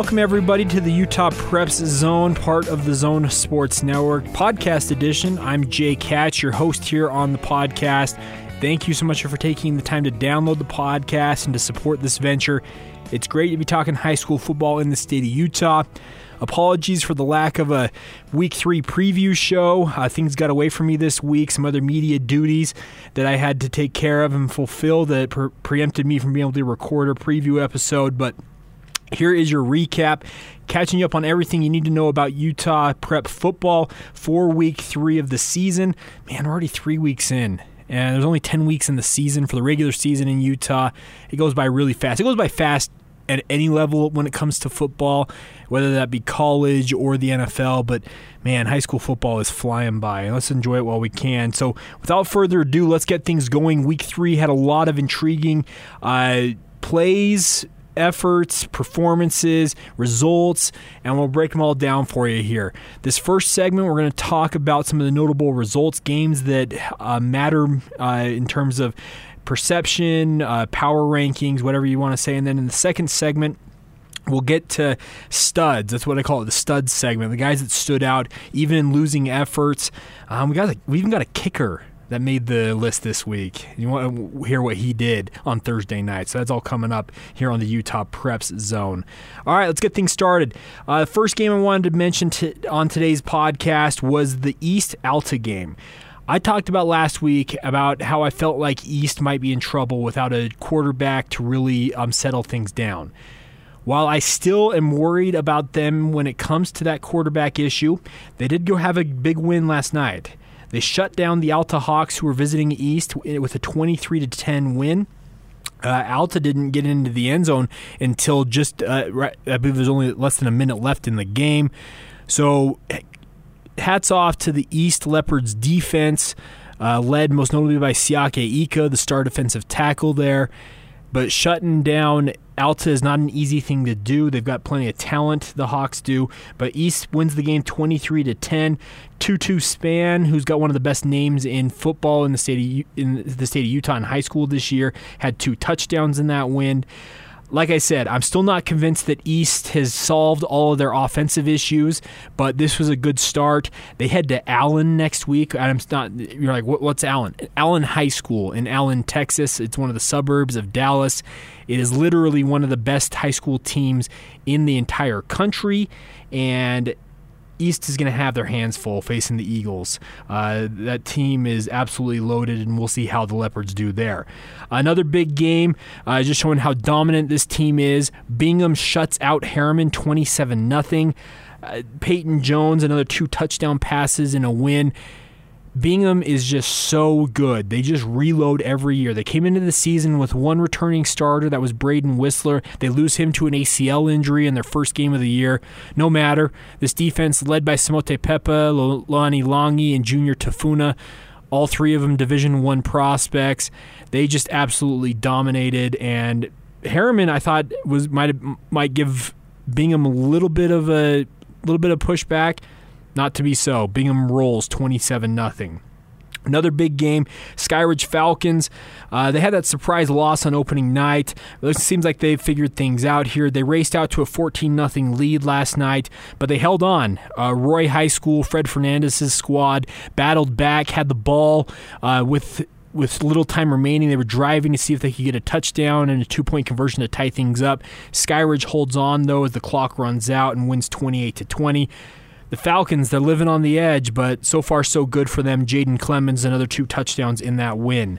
Welcome, everybody, to the Utah Preps Zone, part of the Zone Sports Network podcast edition. I'm Jake Hatch, your host here on the podcast. Thank you so much for taking the time to download the podcast and to support this venture. It's great to be talking high school football in the state of Utah. Apologies for the lack of a week three preview show. Uh, things got away from me this week. Some other media duties that I had to take care of and fulfill that pre- preempted me from being able to record a preview episode. But here is your recap, catching you up on everything you need to know about Utah prep football for week three of the season. Man, we're already three weeks in. And there's only 10 weeks in the season for the regular season in Utah. It goes by really fast. It goes by fast at any level when it comes to football, whether that be college or the NFL. But man, high school football is flying by. Let's enjoy it while we can. So, without further ado, let's get things going. Week three had a lot of intriguing uh, plays efforts, performances, results, and we'll break them all down for you here. This first segment, we're going to talk about some of the notable results, games that uh, matter uh, in terms of perception, uh, power rankings, whatever you want to say. And then in the second segment, We'll get to studs. That's what I call it, the studs segment. The guys that stood out, even in losing efforts. Um, we got a, we even got a kicker that made the list this week. You want to hear what he did on Thursday night. So that's all coming up here on the Utah Preps Zone. All right, let's get things started. Uh, first game I wanted to mention on today's podcast was the East Alta game. I talked about last week about how I felt like East might be in trouble without a quarterback to really um, settle things down. While I still am worried about them when it comes to that quarterback issue, they did go have a big win last night. They shut down the Alta Hawks, who were visiting East, with a 23 to 10 win. Uh, Alta didn't get into the end zone until just, uh, right, I believe there's only less than a minute left in the game. So, hats off to the East Leopards defense, uh, led most notably by Siaki Ika, the star defensive tackle there. But shutting down Alta is not an easy thing to do. They've got plenty of talent, the Hawks do. But East wins the game 23 to 10. Tutu Span, who's got one of the best names in football in the state of, in the state of Utah in high school this year, had two touchdowns in that win like I said, I'm still not convinced that East has solved all of their offensive issues, but this was a good start. They head to Allen next week. I'm not. You're like, what's Allen? Allen High School in Allen, Texas. It's one of the suburbs of Dallas. It is literally one of the best high school teams in the entire country, and East is going to have their hands full facing the Eagles. Uh, that team is absolutely loaded, and we'll see how the Leopards do there. Another big game, uh, just showing how dominant this team is. Bingham shuts out Herriman 27 0. Uh, Peyton Jones, another two touchdown passes in a win. Bingham is just so good. They just reload every year. They came into the season with one returning starter, that was Braden Whistler. They lose him to an ACL injury in their first game of the year. No matter. This defense, led by Samote Pepa, Lani Longi, and Junior Tafuna, all three of them Division One prospects. They just absolutely dominated. And Herriman, I thought, was might might give Bingham a little bit of a little bit of pushback not to be so. Bingham rolls 27 0. Another big game, Skyridge Falcons. Uh, they had that surprise loss on opening night. It seems like they've figured things out here. They raced out to a 14 0 lead last night, but they held on. Uh, Roy High School, Fred Fernandez's squad battled back, had the ball uh, with with little time remaining, they were driving to see if they could get a touchdown and a two point conversion to tie things up. Skyridge holds on though as the clock runs out and wins 28 to 20 the Falcons, they're living on the edge, but so far so good for them. Jaden Clemens, another two touchdowns in that win.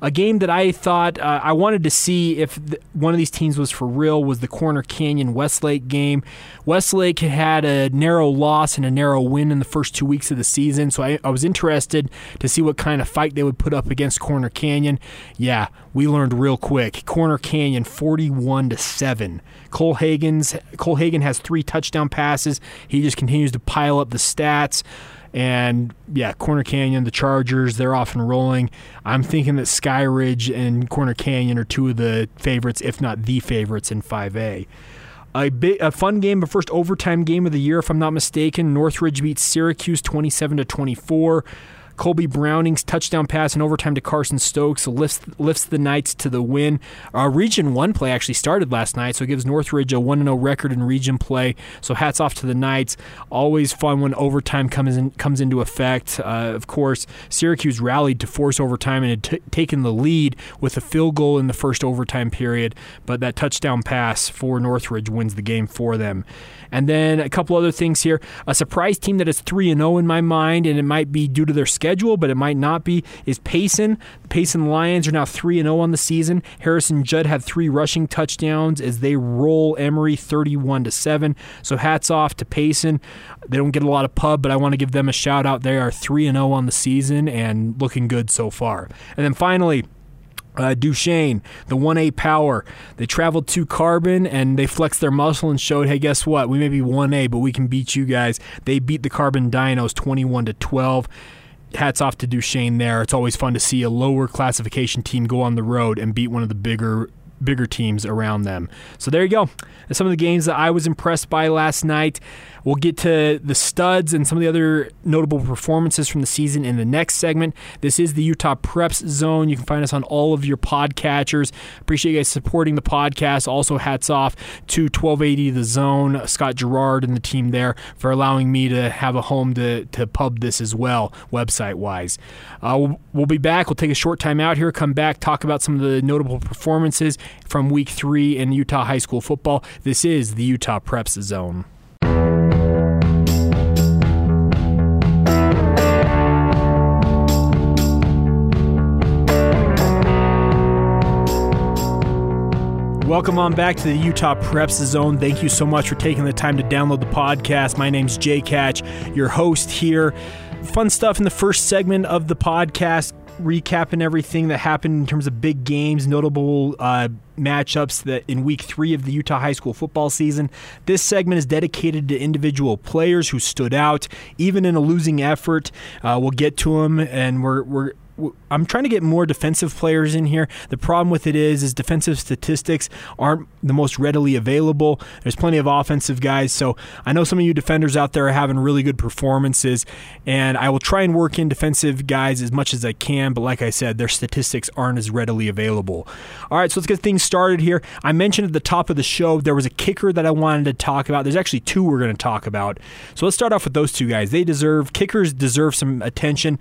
A game that I thought uh, I wanted to see if th- one of these teams was for real was the Corner Canyon Westlake game. Westlake had a narrow loss and a narrow win in the first two weeks of the season, so I, I was interested to see what kind of fight they would put up against Corner Canyon. Yeah, we learned real quick. Corner Canyon 41 to 7. Cole Hagen's Cole Hagen has three touchdown passes. He just continues to pile up the stats. And yeah, Corner Canyon, the Chargers, they're off and rolling. I'm thinking that Sky Ridge and Corner Canyon are two of the favorites, if not the favorites in 5A. A, a fun game, the first overtime game of the year, if I'm not mistaken. Northridge beats Syracuse 27 to 24. Colby Browning's touchdown pass in overtime to Carson Stokes lifts lifts the Knights to the win. Uh, region one play actually started last night, so it gives Northridge a one 0 record in region play. So hats off to the Knights. Always fun when overtime comes in, comes into effect. Uh, of course, Syracuse rallied to force overtime and had t- taken the lead with a field goal in the first overtime period, but that touchdown pass for Northridge wins the game for them. And then a couple other things here. A surprise team that is 3 and 0 in my mind, and it might be due to their schedule, but it might not be, is Payson. The Payson Lions are now 3 0 on the season. Harrison Judd had three rushing touchdowns as they roll Emery 31 to 7. So hats off to Payson. They don't get a lot of pub, but I want to give them a shout out. They are 3 0 on the season and looking good so far. And then finally, uh, Duchesne, the 1A power. They traveled to Carbon and they flexed their muscle and showed, hey, guess what? We may be 1A, but we can beat you guys. They beat the Carbon Dinos 21 to 12. Hats off to Duchesne there. It's always fun to see a lower classification team go on the road and beat one of the bigger bigger teams around them. So there you go. some of the games that I was impressed by last night. We'll get to the studs and some of the other notable performances from the season in the next segment. This is the Utah Preps Zone. You can find us on all of your podcatchers. Appreciate you guys supporting the podcast. Also, hats off to 1280 The Zone, Scott Gerard and the team there for allowing me to have a home to, to pub this as well, website wise. Uh, we'll, we'll be back. We'll take a short time out here, come back, talk about some of the notable performances from week three in Utah high school football. This is the Utah Preps Zone. Welcome on back to the Utah Preps Zone. Thank you so much for taking the time to download the podcast. My name's Jake Hatch, your host here. Fun stuff in the first segment of the podcast, recapping everything that happened in terms of big games, notable uh, matchups that in week three of the Utah high school football season. This segment is dedicated to individual players who stood out, even in a losing effort. Uh, we'll get to them, and we're we're I'm trying to get more defensive players in here. The problem with it is, is defensive statistics aren't the most readily available. There's plenty of offensive guys, so I know some of you defenders out there are having really good performances, and I will try and work in defensive guys as much as I can. But like I said, their statistics aren't as readily available. All right, so let's get things started here. I mentioned at the top of the show there was a kicker that I wanted to talk about. There's actually two we're going to talk about. So let's start off with those two guys. They deserve kickers deserve some attention.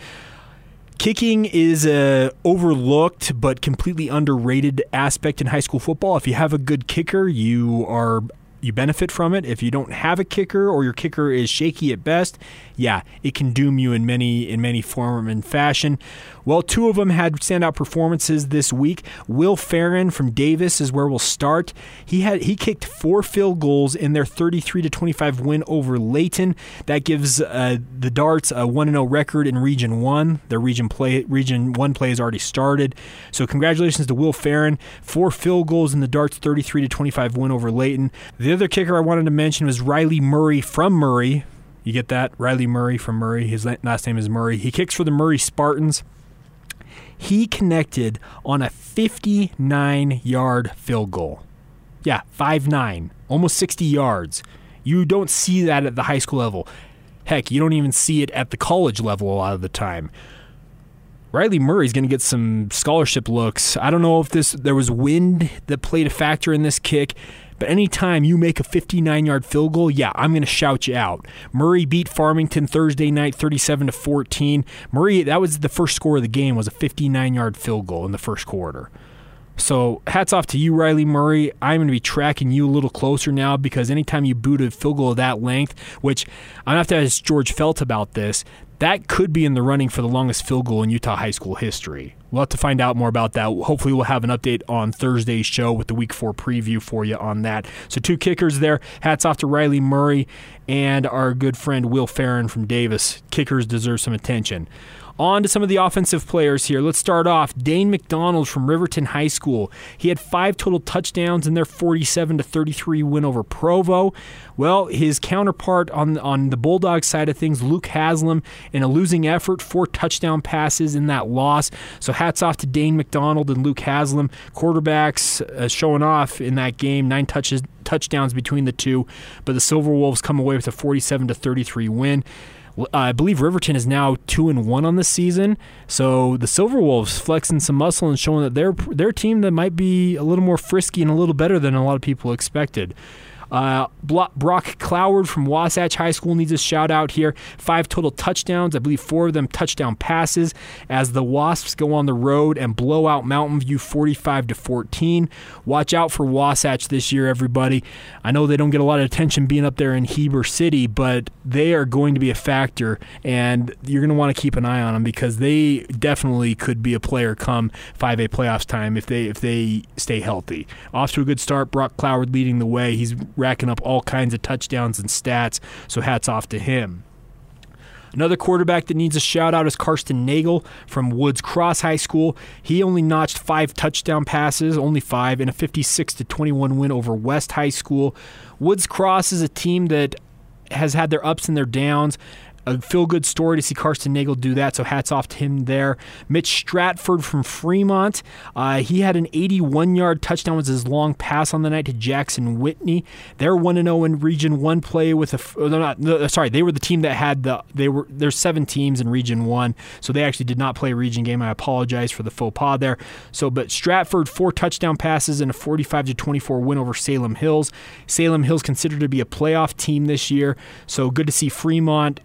Kicking is a overlooked but completely underrated aspect in high school football. If you have a good kicker, you are you benefit from it. If you don't have a kicker or your kicker is shaky at best, yeah, it can doom you in many in many form and fashion. Well, two of them had standout performances this week. Will Farron from Davis is where we'll start. He had he kicked four field goals in their 33 to 25 win over Layton. That gives uh, the Darts a 1 0 record in Region 1. Their region play Region 1 play has already started. So congratulations to Will Farron. Four field goals in the Darts 33 to 25 win over Layton. The other kicker I wanted to mention was Riley Murray from Murray. You get that? Riley Murray from Murray. His last name is Murray. He kicks for the Murray Spartans. He connected on a 59 yard field goal. Yeah, 5 9, almost 60 yards. You don't see that at the high school level. Heck, you don't even see it at the college level a lot of the time. Riley Murray's going to get some scholarship looks. I don't know if this there was wind that played a factor in this kick. But anytime you make a 59 yard field goal, yeah, I'm going to shout you out. Murray beat Farmington Thursday night 37 to 14. Murray, that was the first score of the game, was a 59 yard field goal in the first quarter. So hats off to you, Riley Murray. I'm going to be tracking you a little closer now because anytime you boot a field goal of that length, which I'm going to have to ask George Felt about this, that could be in the running for the longest field goal in Utah high school history. We'll have to find out more about that. Hopefully, we'll have an update on Thursday's show with the week four preview for you on that. So, two kickers there. Hats off to Riley Murray and our good friend Will Farron from Davis. Kickers deserve some attention. On to some of the offensive players here. Let's start off. Dane McDonald from Riverton High School. He had five total touchdowns in their 47 to 33 win over Provo. Well, his counterpart on on the Bulldog side of things, Luke Haslam, in a losing effort, four touchdown passes in that loss. So hats off to Dane McDonald and Luke Haslam, quarterbacks uh, showing off in that game. Nine touches touchdowns between the two, but the Silver Wolves come away with a 47 to 33 win. I believe Riverton is now two and one on the season. So the Silver Wolves flexing some muscle and showing that they're their team that might be a little more frisky and a little better than a lot of people expected. Uh, Brock Cloward from Wasatch High School needs a shout out here. Five total touchdowns, I believe four of them touchdown passes as the Wasps go on the road and blow out Mountain View 45 to 14. Watch out for Wasatch this year, everybody. I know they don't get a lot of attention being up there in Heber City, but they are going to be a factor, and you're going to want to keep an eye on them because they definitely could be a player come 5A playoffs time if they if they stay healthy. Off to a good start. Brock Cloward leading the way. He's racking up all kinds of touchdowns and stats. So hats off to him. Another quarterback that needs a shout out is Karsten Nagel from Woods Cross High School. He only notched five touchdown passes, only five, in a 56 to 21 win over West High School. Woods Cross is a team that has had their ups and their downs a feel good story to see Karsten Nagel do that. So hats off to him there. Mitch Stratford from Fremont. Uh, he had an 81 yard touchdown was his long pass on the night to Jackson Whitney. They're 1 0 in Region 1 play with a. Uh, not, no, sorry, they were the team that had the. They were There's seven teams in Region 1. So they actually did not play a region game. I apologize for the faux pas there. So, but Stratford, four touchdown passes and a 45 to 24 win over Salem Hills. Salem Hills considered to be a playoff team this year. So good to see Fremont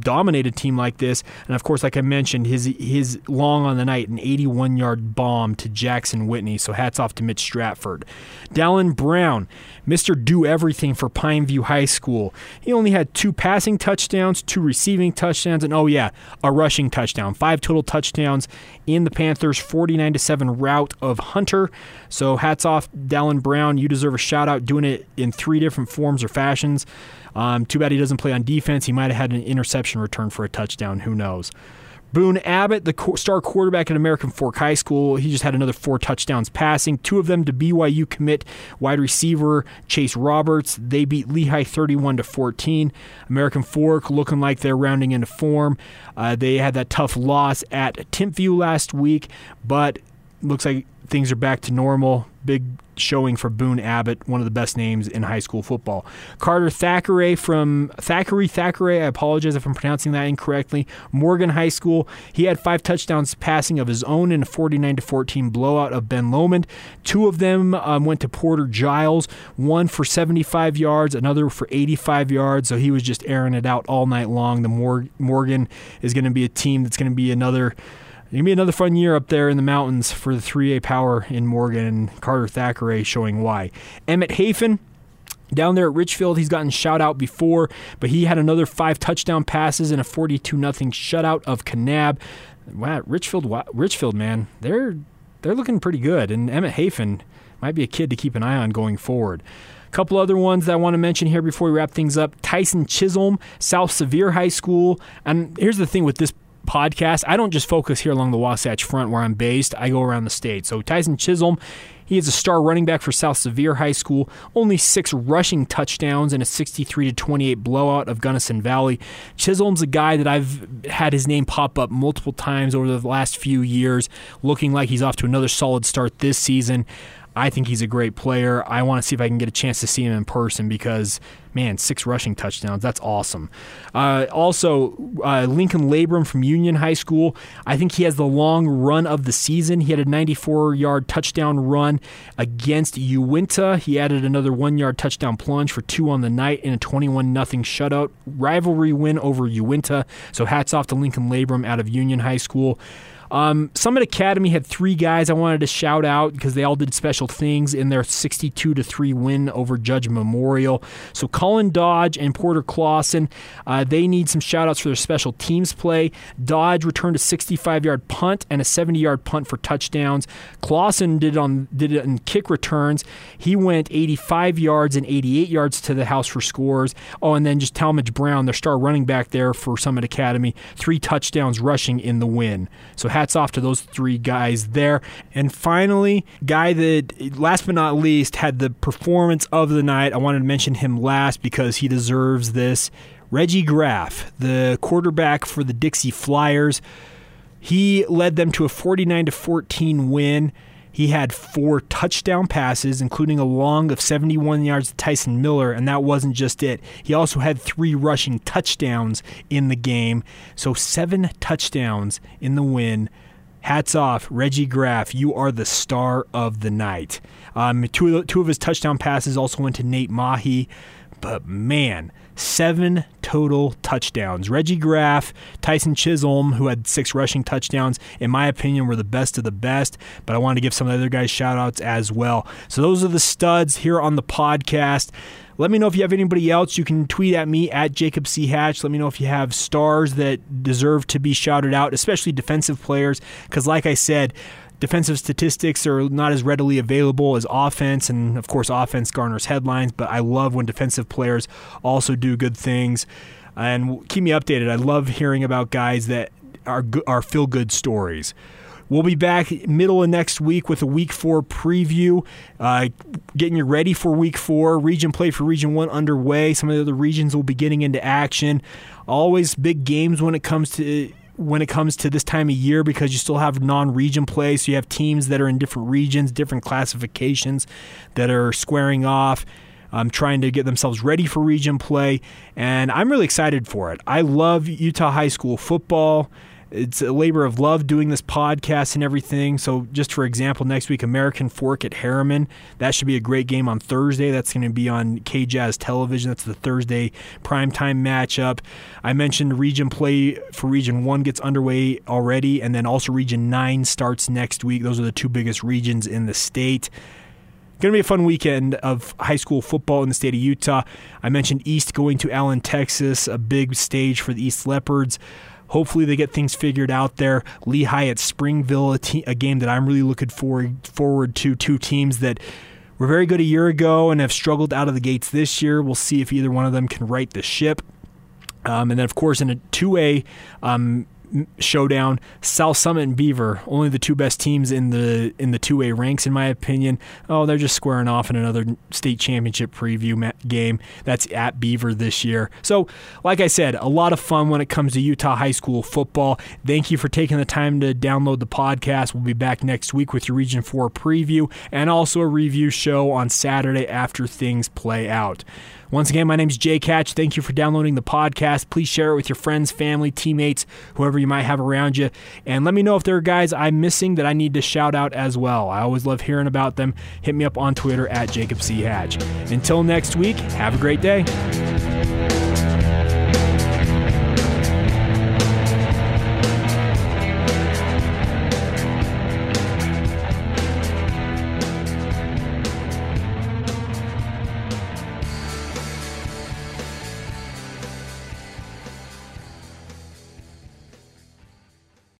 dominate a team like this. And of course, like I mentioned, his his long on the night, an 81 yard bomb to Jackson Whitney. So hats off to Mitch Stratford. Dallin Brown, Mr. Do Everything for Pineview High School. He only had two passing touchdowns, two receiving touchdowns, and oh yeah, a rushing touchdown. Five total touchdowns in the Panthers' 49 to 7 rout of Hunter. So hats off, Dallin Brown. You deserve a shout out doing it in three different forms or fashions. Um, too bad he doesn't play on defense. He might have had an interception return for a touchdown. Who knows? Boone Abbott, the star quarterback at American Fork High School, he just had another four touchdowns passing, two of them to BYU commit wide receiver Chase Roberts. They beat Lehi 31 to 14. American Fork looking like they're rounding into form. Uh, they had that tough loss at Timpview last week, but looks like things are back to normal. Big showing for Boone Abbott, one of the best names in high school football. Carter Thackeray from Thackeray Thackeray, I apologize if I'm pronouncing that incorrectly. Morgan High School. He had five touchdowns passing of his own in a 49 to 14 blowout of Ben Lomond. Two of them um, went to Porter Giles, one for 75 yards, another for 85 yards. So he was just airing it out all night long. The Morgan is going to be a team that's going to be another going to be another fun year up there in the mountains for the 3A power in Morgan and Carter Thackeray showing why. Emmett Hafen, down there at Richfield, he's gotten shout out before, but he had another five touchdown passes and a 42 nothing shutout of Kanab. Wow, Richfield, Richfield, man, they're they're looking pretty good. And Emmett Hafen might be a kid to keep an eye on going forward. A couple other ones that I want to mention here before we wrap things up. Tyson Chisholm, South Sevier High School. And here's the thing with this podcast, I don't just focus here along the Wasatch Front where I'm based. I go around the state. So Tyson Chisholm, he is a star running back for South Sevier High School. Only six rushing touchdowns and a 63 to 28 blowout of Gunnison Valley. Chisholm's a guy that I've had his name pop up multiple times over the last few years, looking like he's off to another solid start this season. I think he's a great player. I want to see if I can get a chance to see him in person because, man, six rushing touchdowns. That's awesome. Uh, also, uh, Lincoln Labrum from Union High School. I think he has the long run of the season. He had a 94 yard touchdown run against Uintah. He added another one yard touchdown plunge for two on the night in a 21 0 shutout. Rivalry win over Uintah. So hats off to Lincoln Labrum out of Union High School. Um, Summit Academy had three guys I wanted to shout out because they all did special things in their 62 to 3 win over Judge Memorial. So Colin Dodge and Porter Clausen, uh, they need some shout outs for their special teams play. Dodge returned a 65 yard punt and a 70 yard punt for touchdowns. Clausen did on did it in kick returns. He went 85 yards and 88 yards to the house for scores. Oh, and then just Talmadge Brown, their star running back there for Summit Academy, three touchdowns rushing in the win. So hats off to those three guys there. And finally, guy that last but not least had the performance of the night. I wanted to mention him last because he deserves this. Reggie Graff, the quarterback for the Dixie Flyers. He led them to a 49 to 14 win. He had four touchdown passes, including a long of 71 yards to Tyson Miller, and that wasn't just it. He also had three rushing touchdowns in the game. So, seven touchdowns in the win. Hats off, Reggie Graff. You are the star of the night. Um, two, two of his touchdown passes also went to Nate Mahi. But man, seven total touchdowns. Reggie Graff, Tyson Chisholm, who had six rushing touchdowns, in my opinion, were the best of the best. But I wanted to give some of the other guys shout outs as well. So those are the studs here on the podcast. Let me know if you have anybody else. You can tweet at me at Jacob C. Hatch. Let me know if you have stars that deserve to be shouted out, especially defensive players. Because, like I said, defensive statistics are not as readily available as offense, and of course, offense garners headlines. But I love when defensive players also do good things, and keep me updated. I love hearing about guys that are are feel good stories. We'll be back middle of next week with a week four preview, uh, getting you ready for week four. Region play for region one underway. Some of the other regions will be getting into action. Always big games when it comes to when it comes to this time of year because you still have non-region play so you have teams that are in different regions different classifications that are squaring off um, trying to get themselves ready for region play and i'm really excited for it. I love utah high school football it's a labor of love doing this podcast and everything. So, just for example, next week, American Fork at Herriman. That should be a great game on Thursday. That's going to be on KJazz Television. That's the Thursday primetime matchup. I mentioned region play for Region 1 gets underway already, and then also Region 9 starts next week. Those are the two biggest regions in the state. Going to be a fun weekend of high school football in the state of Utah. I mentioned East going to Allen, Texas, a big stage for the East Leopards. Hopefully, they get things figured out there. Lehi at Springville, a, te- a game that I'm really looking forward forward to. Two teams that were very good a year ago and have struggled out of the gates this year. We'll see if either one of them can right the ship. Um, and then, of course, in a 2A um, showdown. South Summit and Beaver, only the two best teams in the in the two A ranks, in my opinion. Oh, they're just squaring off in another state championship preview game. That's at Beaver this year. So, like I said, a lot of fun when it comes to Utah high school football. Thank you for taking the time to download the podcast. We'll be back next week with your Region Four preview and also a review show on Saturday after things play out. Once again, my name is Jake Hatch. Thank you for downloading the podcast. Please share it with your friends, family, teammates, whoever you might have around you. And let me know if there are guys I'm missing that I need to shout out as well. I always love hearing about them. Hit me up on Twitter at Jacob C. Hatch. Until next week, have a great day.